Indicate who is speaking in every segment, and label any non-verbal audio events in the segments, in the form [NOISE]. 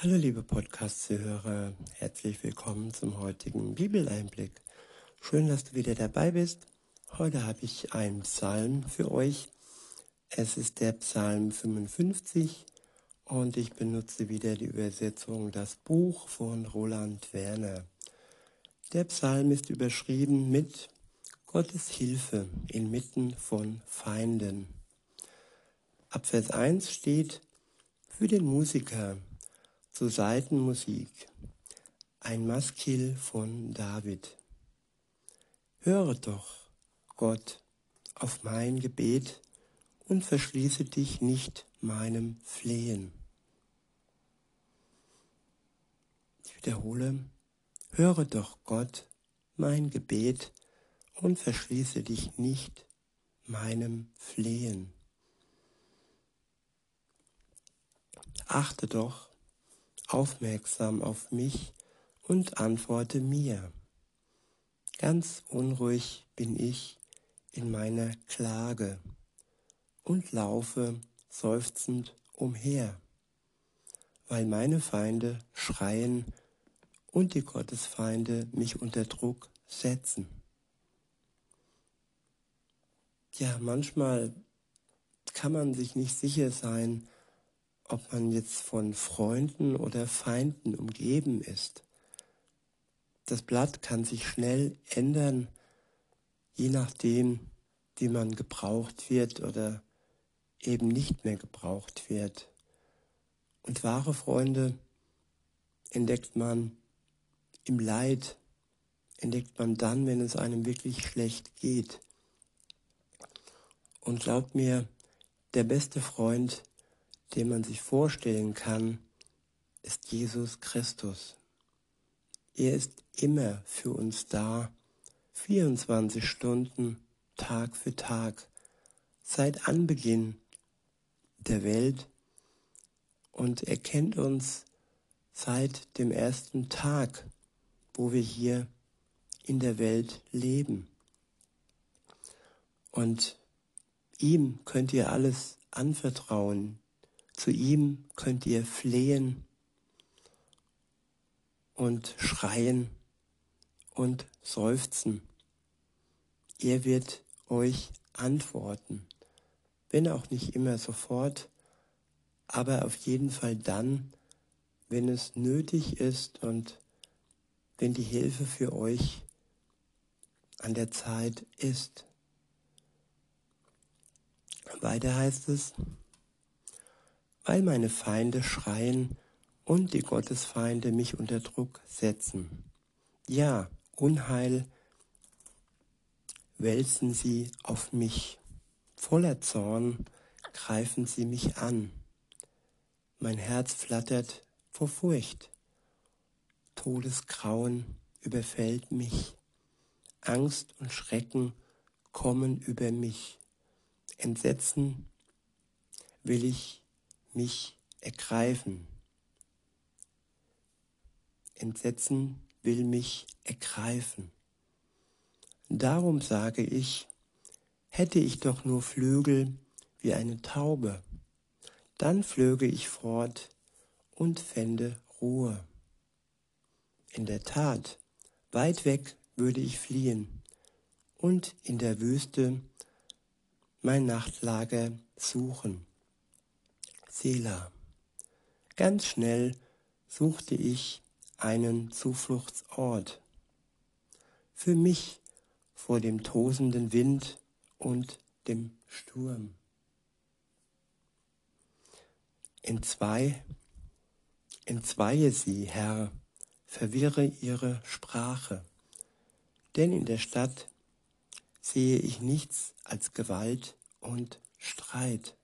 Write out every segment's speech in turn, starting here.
Speaker 1: Hallo liebe Podcast-Zuhörer, herzlich willkommen zum heutigen Bibeleinblick. Schön, dass du wieder dabei bist. Heute habe ich einen Psalm für euch. Es ist der Psalm 55 und ich benutze wieder die Übersetzung Das Buch von Roland Werner. Der Psalm ist überschrieben mit Gottes Hilfe inmitten von Feinden. Ab Vers 1 steht für den Musiker zur Seitenmusik ein Maskil von David. Höre doch, Gott, auf mein Gebet und verschließe dich nicht meinem Flehen. Ich wiederhole, höre doch Gott mein Gebet und verschließe dich nicht meinem Flehen. Achte doch aufmerksam auf mich und antworte mir. Ganz unruhig bin ich in meiner Klage und laufe seufzend umher, weil meine Feinde schreien und die Gottesfeinde mich unter Druck setzen. Ja, manchmal kann man sich nicht sicher sein, ob man jetzt von Freunden oder Feinden umgeben ist. Das Blatt kann sich schnell ändern, je nachdem, wie man gebraucht wird oder eben nicht mehr gebraucht wird. Und wahre Freunde entdeckt man im Leid, entdeckt man dann, wenn es einem wirklich schlecht geht. Und glaubt mir, der beste Freund den man sich vorstellen kann, ist Jesus Christus. Er ist immer für uns da, 24 Stunden, Tag für Tag, seit Anbeginn der Welt und er kennt uns seit dem ersten Tag, wo wir hier in der Welt leben. Und ihm könnt ihr alles anvertrauen, zu ihm könnt ihr flehen und schreien und seufzen. Er wird euch antworten, wenn auch nicht immer sofort, aber auf jeden Fall dann, wenn es nötig ist und wenn die Hilfe für euch an der Zeit ist. Weiter heißt es, weil meine Feinde schreien und die Gottesfeinde mich unter Druck setzen. Ja, Unheil wälzen sie auf mich. Voller Zorn greifen sie mich an. Mein Herz flattert vor Furcht. Todesgrauen überfällt mich. Angst und Schrecken kommen über mich. Entsetzen will ich mich ergreifen. Entsetzen will mich ergreifen. Darum sage ich, hätte ich doch nur Flügel wie eine Taube, dann flöge ich fort und fände Ruhe. In der Tat, weit weg würde ich fliehen und in der Wüste mein Nachtlager suchen. Sela. Ganz schnell suchte ich einen Zufluchtsort für mich vor dem tosenden Wind und dem Sturm. Entzwei, entzweie sie, Herr, verwirre ihre Sprache, denn in der Stadt sehe ich nichts als Gewalt und Streit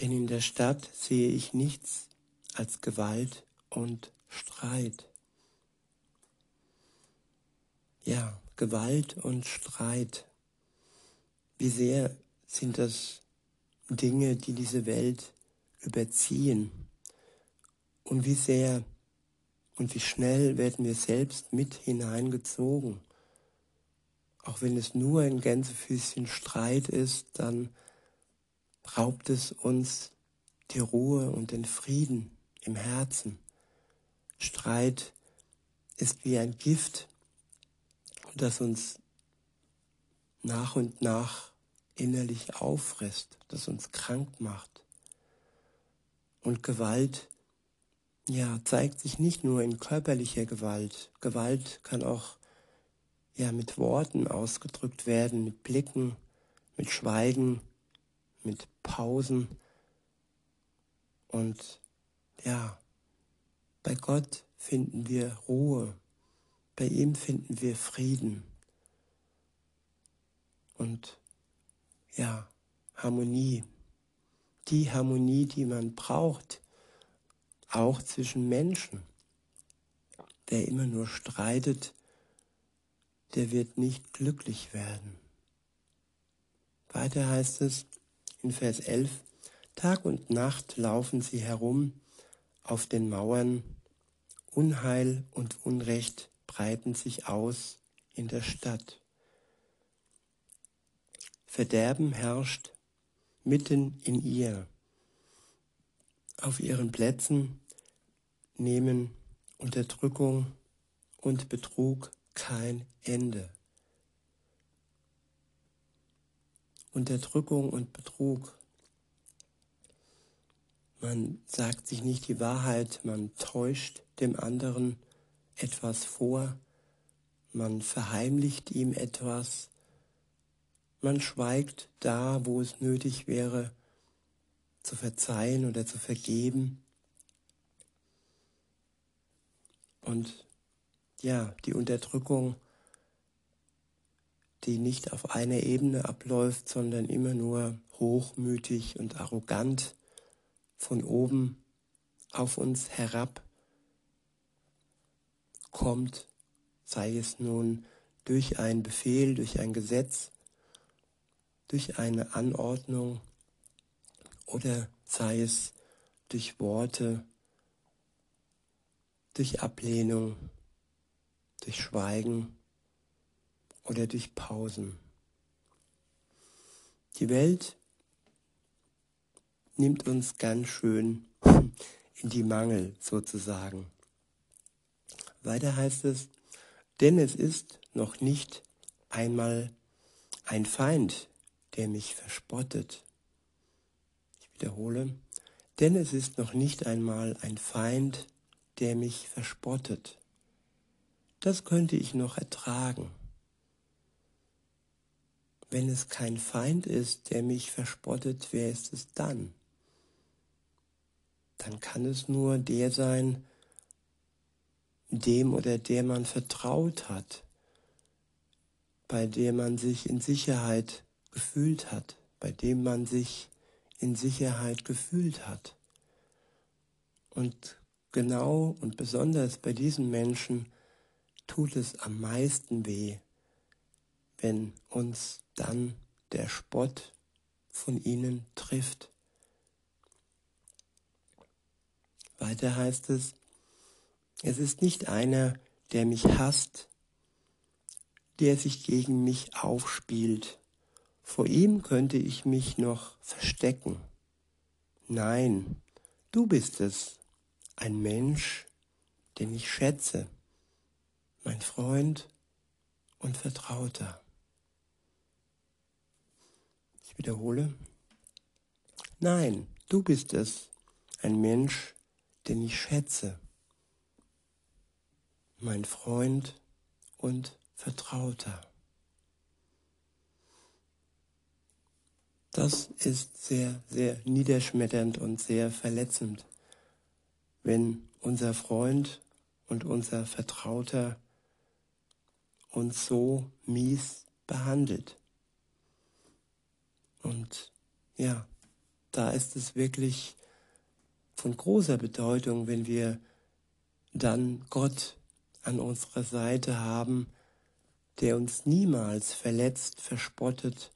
Speaker 1: denn in der Stadt sehe ich nichts als Gewalt und Streit. Ja, Gewalt und Streit. Wie sehr sind das Dinge, die diese Welt überziehen? Und wie sehr und wie schnell werden wir selbst mit hineingezogen? Auch wenn es nur ein Gänsefüßchen Streit ist, dann raubt es uns die Ruhe und den Frieden im Herzen. Streit ist wie ein Gift, das uns nach und nach innerlich auffrisst, das uns krank macht. Und Gewalt, ja, zeigt sich nicht nur in körperlicher Gewalt. Gewalt kann auch ja mit Worten ausgedrückt werden, mit Blicken, mit Schweigen, mit Pausen. Und ja, bei Gott finden wir Ruhe, bei ihm finden wir Frieden und ja, Harmonie. Die Harmonie, die man braucht, auch zwischen Menschen. Wer immer nur streitet, der wird nicht glücklich werden. Weiter heißt es in Vers 11, Tag und Nacht laufen sie herum auf den Mauern, Unheil und Unrecht breiten sich aus in der Stadt. Verderben herrscht mitten in ihr. Auf ihren Plätzen nehmen Unterdrückung und Betrug kein Ende. Unterdrückung und Betrug. Man sagt sich nicht die Wahrheit, man täuscht dem anderen etwas vor, man verheimlicht ihm etwas, man schweigt da, wo es nötig wäre, zu verzeihen oder zu vergeben. Und ja, die Unterdrückung, die nicht auf einer Ebene abläuft, sondern immer nur hochmütig und arrogant von oben auf uns herab kommt, sei es nun durch einen Befehl, durch ein Gesetz, durch eine Anordnung oder sei es durch Worte, durch Ablehnung, durch Schweigen oder durch Pausen. Die Welt nimmt uns ganz schön [LAUGHS] in die Mangel sozusagen. Weiter heißt es, denn es ist noch nicht einmal ein Feind, der mich verspottet. Ich wiederhole, denn es ist noch nicht einmal ein Feind, der mich verspottet. Das könnte ich noch ertragen. Wenn es kein Feind ist, der mich verspottet, wer ist es dann? Dann kann es nur der sein, dem oder der man vertraut hat, bei dem man sich in Sicherheit gefühlt hat, bei dem man sich in Sicherheit gefühlt hat. Und genau und besonders bei diesen Menschen tut es am meisten weh, wenn uns dann der Spott von ihnen trifft. Weiter heißt es, es ist nicht einer, der mich hasst, der sich gegen mich aufspielt. Vor ihm könnte ich mich noch verstecken. Nein, du bist es, ein Mensch, den ich schätze, mein Freund und Vertrauter. Ich wiederhole. Nein, du bist es, ein Mensch, den ich schätze, mein Freund und Vertrauter. Das ist sehr, sehr niederschmetternd und sehr verletzend, wenn unser Freund und unser Vertrauter uns so mies behandelt. Und ja, da ist es wirklich von großer Bedeutung, wenn wir dann Gott an unserer Seite haben, der uns niemals verletzt, verspottet,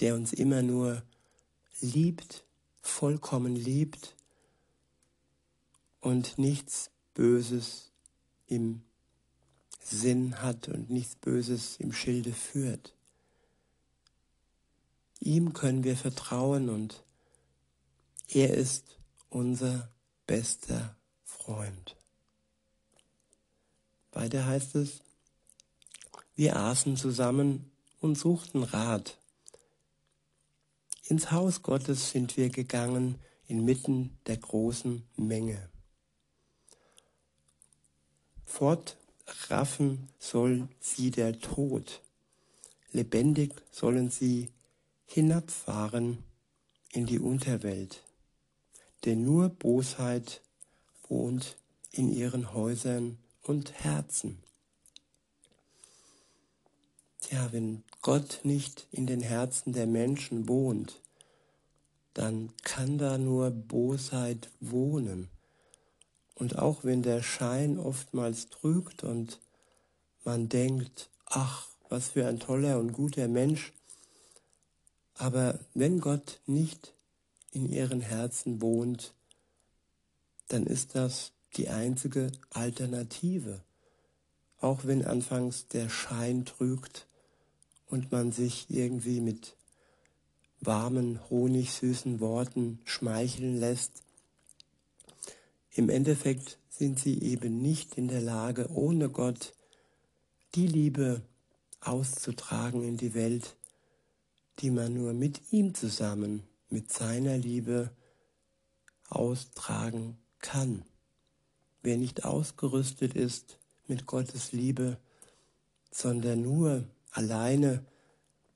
Speaker 1: der uns immer nur liebt, vollkommen liebt und nichts Böses im Sinn hat und nichts Böses im Schilde führt. Ihm können wir vertrauen und Er ist unser bester Freund. Weiter heißt es, wir aßen zusammen und suchten Rat. Ins Haus Gottes sind wir gegangen inmitten der großen Menge. Fortraffen soll sie der Tod, lebendig sollen sie hinabfahren in die Unterwelt, denn nur Bosheit wohnt in ihren Häusern und Herzen. Tja, wenn Gott nicht in den Herzen der Menschen wohnt, dann kann da nur Bosheit wohnen. Und auch wenn der Schein oftmals trügt und man denkt, ach, was für ein toller und guter Mensch, aber wenn Gott nicht in ihren Herzen wohnt, dann ist das die einzige Alternative. Auch wenn anfangs der Schein trügt und man sich irgendwie mit warmen, honigsüßen Worten schmeicheln lässt. Im Endeffekt sind sie eben nicht in der Lage, ohne Gott die Liebe auszutragen in die Welt, die man nur mit ihm zusammen, mit seiner Liebe austragen kann. Wer nicht ausgerüstet ist mit Gottes Liebe, sondern nur alleine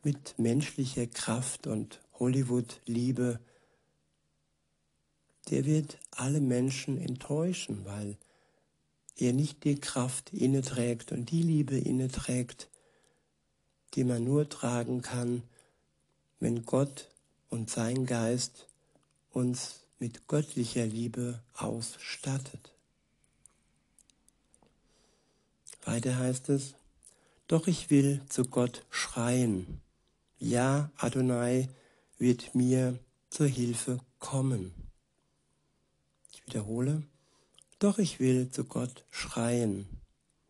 Speaker 1: mit menschlicher Kraft und Hollywood-Liebe, der wird alle Menschen enttäuschen, weil er nicht die Kraft inne trägt und die Liebe inne trägt, die man nur tragen kann, wenn Gott und sein Geist uns mit göttlicher Liebe ausstattet. Weiter heißt es, doch ich will zu Gott schreien. Ja, Adonai wird mir zur Hilfe kommen. Ich wiederhole, doch ich will zu Gott schreien.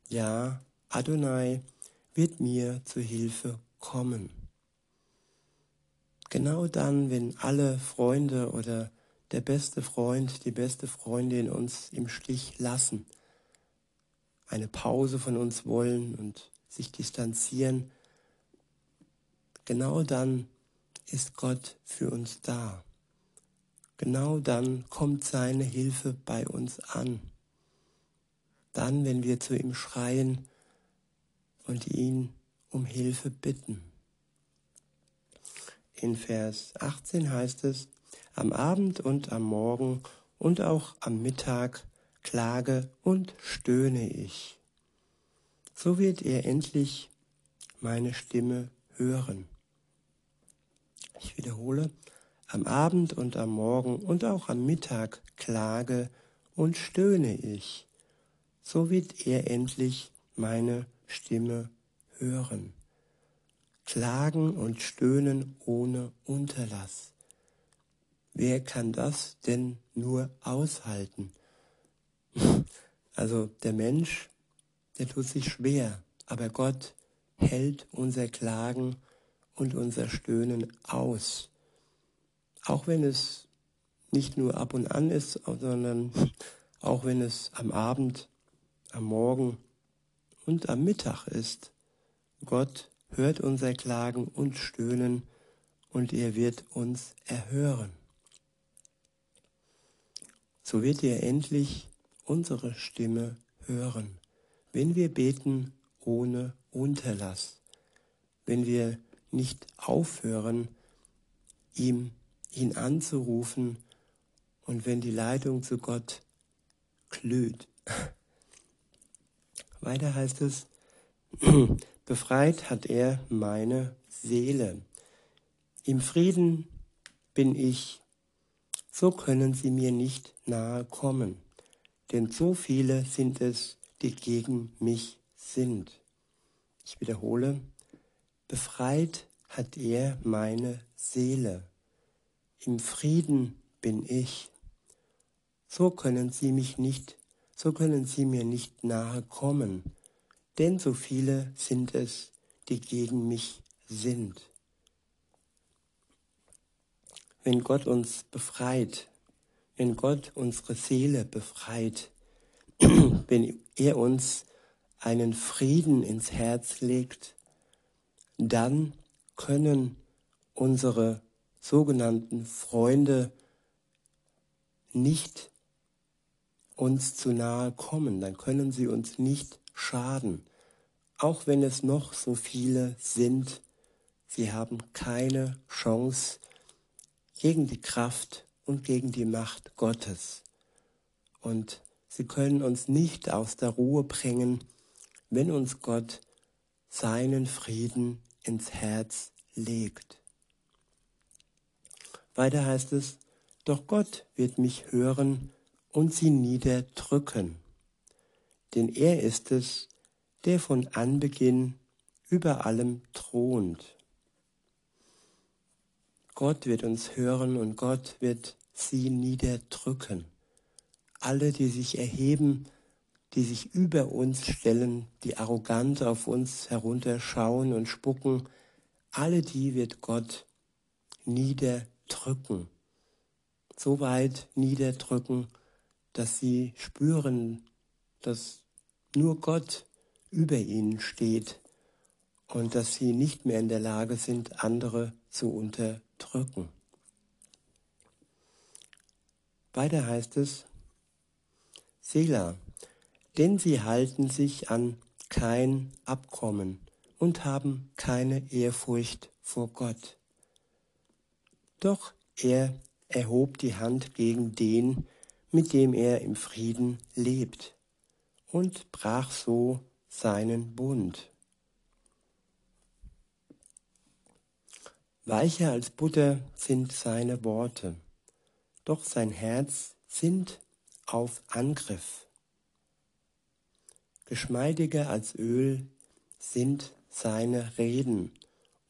Speaker 1: Ja, Adonai wird mir zur Hilfe kommen. Genau dann, wenn alle Freunde oder der beste Freund, die beste Freundin uns im Stich lassen, eine Pause von uns wollen und sich distanzieren, genau dann ist Gott für uns da. Genau dann kommt seine Hilfe bei uns an. Dann, wenn wir zu ihm schreien und ihn um Hilfe bitten. In Vers 18 heißt es, am Abend und am Morgen und auch am Mittag klage und stöhne ich so wird er endlich meine Stimme hören. Ich wiederhole, am Abend und am Morgen und auch am Mittag klage und stöhne ich, so wird er endlich meine Stimme hören. Klagen und stöhnen ohne Unterlass. Wer kann das denn nur aushalten? [LAUGHS] Also der Mensch der tut sich schwer, aber Gott hält unser Klagen und unser Stöhnen aus. Auch wenn es nicht nur ab und an ist, sondern [LAUGHS] auch wenn es am Abend, am Morgen und am Mittag ist. Gott hört unser Klagen und Stöhnen und er wird uns erhören. So wird er endlich unsere Stimme hören wenn wir beten ohne Unterlass, wenn wir nicht aufhören, ihm, ihn anzurufen und wenn die Leitung zu Gott glüht. Weiter heißt es, befreit hat er meine Seele. Im Frieden bin ich, so können sie mir nicht nahe kommen, denn so viele sind es, die gegen mich sind. Ich wiederhole, befreit hat er meine Seele. Im Frieden bin ich. So können sie mich nicht, so können sie mir nicht nahe kommen, denn so viele sind es, die gegen mich sind. Wenn Gott uns befreit, wenn Gott unsere Seele befreit, [CLEARS THROAT] wenn er uns einen Frieden ins Herz legt, dann können unsere sogenannten Freunde nicht uns zu nahe kommen, dann können sie uns nicht schaden. Auch wenn es noch so viele sind, sie haben keine Chance gegen die Kraft und gegen die Macht Gottes. Und sie können uns nicht aus der Ruhe bringen, wenn uns Gott seinen Frieden ins Herz legt. Weiter heißt es, doch Gott wird mich hören und sie niederdrücken. Denn er ist es, der von Anbeginn über allem thront. Gott wird uns hören und Gott wird sie niederdrücken. Alle, die sich erheben, die sich über uns stellen, die arrogant auf uns herunterschauen und spucken, alle die wird Gott niederdrücken. So weit niederdrücken, dass sie spüren, dass nur Gott über ihnen steht und dass sie nicht mehr in der Lage sind, andere zu unterdrücken. Weiter heißt es, Sela, denn sie halten sich an kein Abkommen und haben keine Ehrfurcht vor Gott. Doch er erhob die Hand gegen den, mit dem er im Frieden lebt, und brach so seinen Bund. Weicher als Butter sind seine Worte, doch sein Herz sind auf Angriff. Geschmeidiger als Öl sind seine Reden,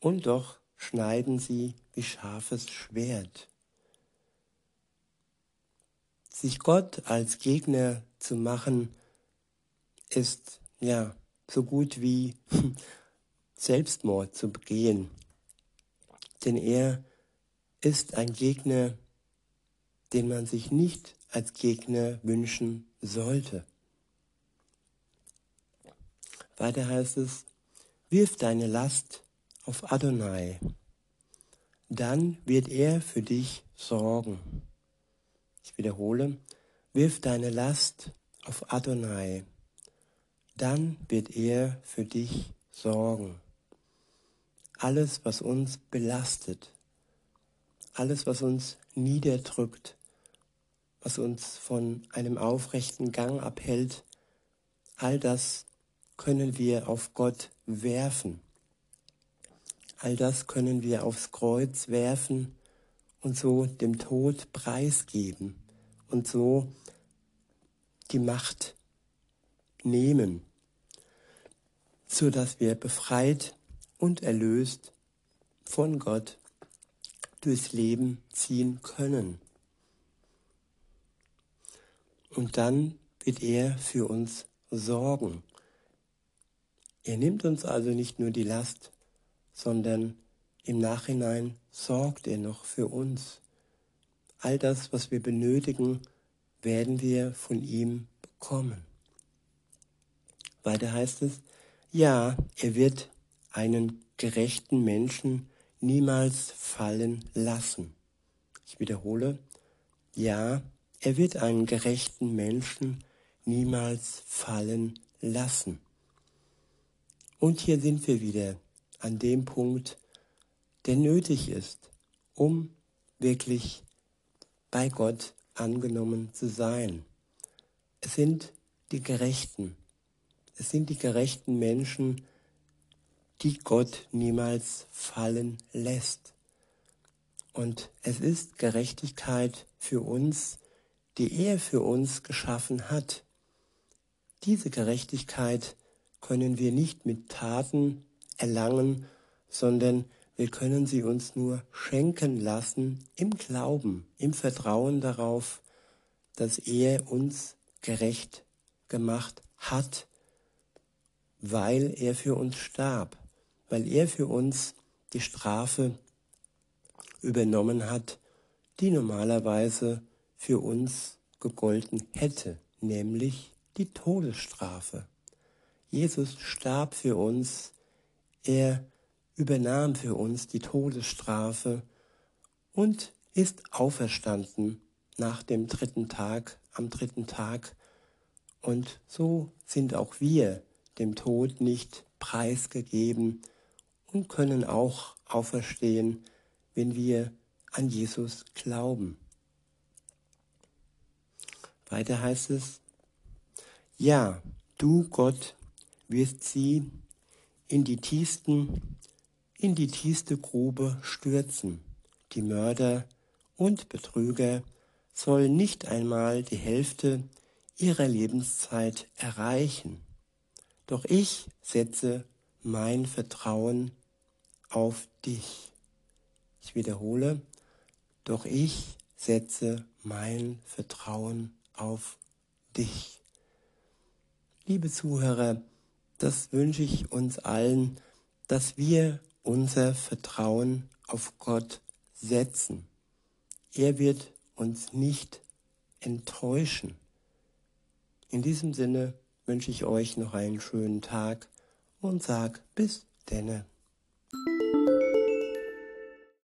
Speaker 1: und doch schneiden sie wie scharfes Schwert. Sich Gott als Gegner zu machen, ist ja so gut wie [LAUGHS] Selbstmord zu begehen. Denn er ist ein Gegner, den man sich nicht als Gegner wünschen sollte. Weiter heißt es, wirf deine Last auf Adonai, dann wird er für dich sorgen. Ich wiederhole, wirf deine Last auf Adonai, dann wird er für dich sorgen. Alles, was uns belastet, alles, was uns niederdrückt, was uns von einem aufrechten Gang abhält, all das können wir auf Gott werfen. All das können wir aufs Kreuz werfen und so dem Tod preisgeben und so die Macht nehmen, so dass wir befreit und erlöst von Gott durchs Leben ziehen können. Und dann wird er für uns sorgen. Er nimmt uns also nicht nur die Last, sondern im Nachhinein sorgt er noch für uns. All das, was wir benötigen, werden wir von ihm bekommen. Weiter heißt es, ja, er wird einen gerechten Menschen niemals fallen lassen. Ich wiederhole, ja, er wird einen gerechten Menschen niemals fallen lassen. Und hier sind wir wieder an dem Punkt, der nötig ist, um wirklich bei Gott angenommen zu sein. Es sind die Gerechten. Es sind die gerechten Menschen, die Gott niemals fallen lässt. Und es ist Gerechtigkeit für uns, die er für uns geschaffen hat. Diese Gerechtigkeit können wir nicht mit Taten erlangen, sondern wir können sie uns nur schenken lassen im Glauben, im Vertrauen darauf, dass er uns gerecht gemacht hat, weil er für uns starb, weil er für uns die Strafe übernommen hat, die normalerweise für uns gegolten hätte, nämlich die Todesstrafe. Jesus starb für uns, er übernahm für uns die Todesstrafe und ist auferstanden nach dem dritten Tag, am dritten Tag. Und so sind auch wir dem Tod nicht preisgegeben und können auch auferstehen, wenn wir an Jesus glauben. Weiter heißt es, ja, du Gott wirst sie in die tiefsten, in die tiefste Grube stürzen. Die Mörder und Betrüger sollen nicht einmal die Hälfte ihrer Lebenszeit erreichen. Doch ich setze mein Vertrauen auf dich. Ich wiederhole, doch ich setze mein Vertrauen auf dich. Liebe Zuhörer, das wünsche ich uns allen, dass wir unser Vertrauen auf Gott setzen. Er wird uns nicht enttäuschen. In diesem Sinne wünsche ich euch noch einen schönen Tag und sag bis denne.